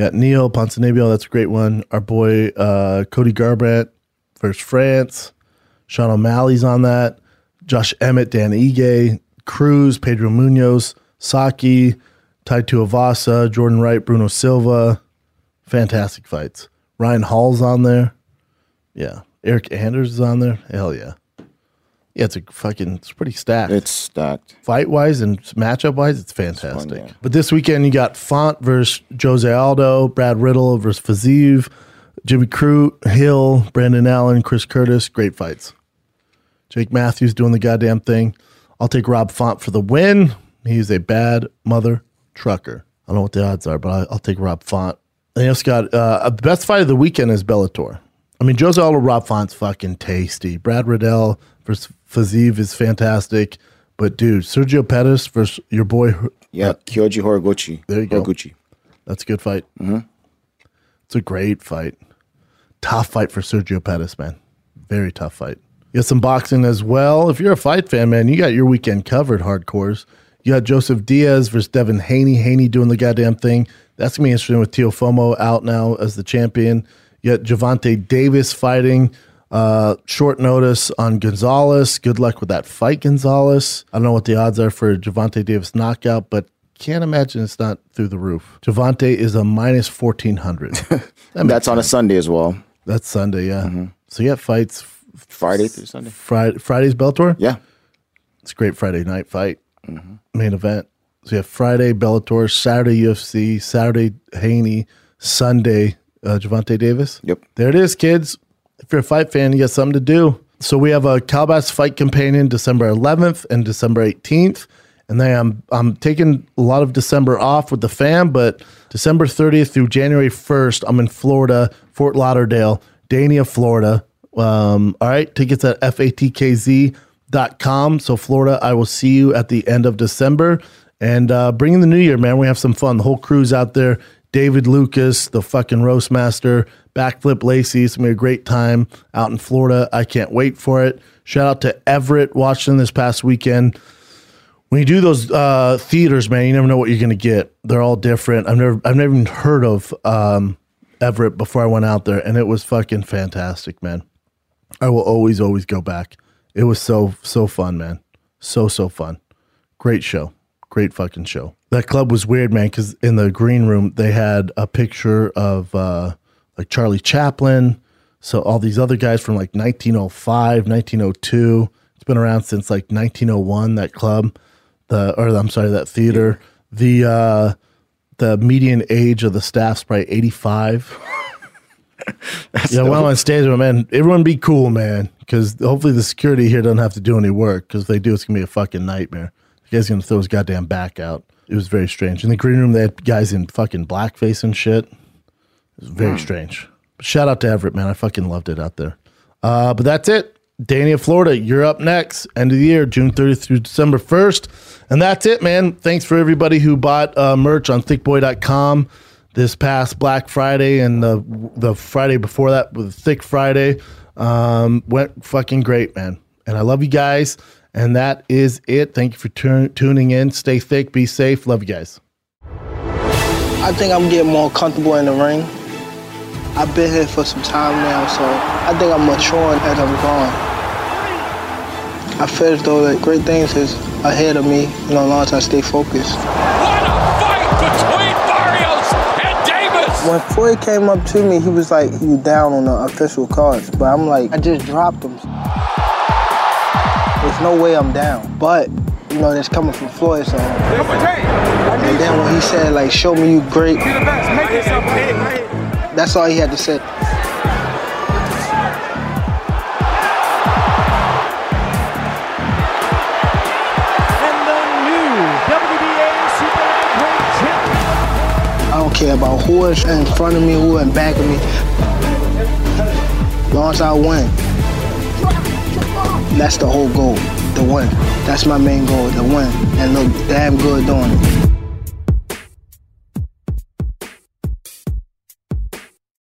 Got Neil Ponzinibbio, that's a great one. Our boy uh, Cody Garbrandt versus France. Sean O'Malley's on that. Josh Emmett, Dan Ige, Cruz, Pedro Munhoz, Saki, Tai Tuivasa, Jordan Wright, Bruno Silva. Fantastic fights. Ryan Hall's on there. Yeah. Eryk Anders is on there. Hell yeah. Yeah, it's a fucking, it's pretty stacked. It's stacked. Fight wise and matchup wise, it's fantastic. yeah. But this weekend, you got Font versus Jose Aldo, Brad Riddell versus Fiziev, Jimmy Crute, Hill, Brendan Allen, Chris Curtis. Great fights. Jake Matthews doing the goddamn thing. I'll take Rob Font for the win. He's a bad mother trucker. I don't know what the odds are, but I'll take Rob Font. And you also got uh, the best fight of the weekend is Bellator. I mean, Jose Aldo, Rob Font's fucking tasty. Brad Riddell versus Fiziev is fantastic. But dude, Sergio Pettis versus your boy, Yeah, Kyoji Horiguchi. There you go. Horiguchi. that's a good fight. Mm-hmm. It's a great fight. Tough fight for Sergio Pettis, man. Very tough fight. You got some boxing as well. If you're a fight fan, man, you got your weekend covered, hardcores. You got Joseph Diaz versus Devin Haney. Haney doing the goddamn thing. That's going to be interesting with Teofimo out now as the champion. You got Gervonta Davis fighting. Uh, short notice on Gonzalez. Good luck with that fight, Gonzalez. I don't know what the odds are for Gervonta Davis knockout, but can't imagine it's not through the roof. Gervonta is a minus 1400. That That's on a Sunday as well. that's Sunday, yeah. So you got fights Friday through Sunday. Friday, Friday's Bellator. Yeah. It's a great Friday night fight, main event. So you have Friday Bellator, Saturday UFC, Saturday Haney, Sunday uh, Gervonta Davis. Yep. There it is, kids. If you're a fight fan, you got something to do. So we have a Calabas Fight Companion December 11th and December 18th. And then I'm I'm taking a lot of December off with the fam, but December 30th through January 1st, I'm in Florida, Fort Lauderdale, Dania, Florida. Um, all right, tickets at fatkz.com. So Florida, I will see you at the end of December. And uh, bring in the new year, man. We have some fun. The whole crew's out there. David Lucas, the fucking roast master, backflip Lacey. It's gonna be a great time out in Florida. I can't wait for it. Shout out to Everett watching this past weekend. When you do those uh, theaters, man, you never know what you're gonna get. They're all different. I've never, I've never even heard of um, Everett before I went out there, and it was fucking fantastic, man. I will always, always go back. It was so, so fun, man. So, so fun. Great show. Great fucking show. That club was weird, man, because in the green room, they had a picture of uh, like Charlie Chaplin. So all these other guys from like 1905, 1902. It's been around since like 1901, that club. The, or I'm sorry, that theater. The, uh, the median age of the staff's probably 85. yeah, while I'm on stage, man, everyone be cool, man, because hopefully the security here doesn't have to do any work. Because if they do, it's gonna be a fucking nightmare. Guy's gonna throw his goddamn back out. It was very strange. In the green room, they had guys in fucking blackface and shit. It was very strange. But shout out to Everett, man. I fucking loved it out there. Uh, but that's it. Dania, Florida, you're up next. End of the year, June 30th through December 1st. And that's it, man. Thanks for everybody who bought uh, merch on thickboy.com this past Black Friday and the the Friday before that with Thick Friday. Um, went fucking great, man. And I love you guys. And that is it. Thank you for tu- tuning in. Stay thick, be safe. Love you guys. I think I'm getting more comfortable in the ring. I've been here for some time now, so I think I'm maturing as I'm growing. I feel as though that great things is ahead of me, you know, as long as I stay focused. What a fight between Barrios and Davis! When Floyd came up to me, he was like, he was down on the official cards, but I'm like, I just dropped him. There's no way I'm down, but you know, that's coming from Floyd, so. And then when he said, like, show me you great, that's all he had to say. I don't care about who is in front of me, who in back of me. As long as I win. That's the whole goal, the win. That's my main goal, the win. And look damn good doing it.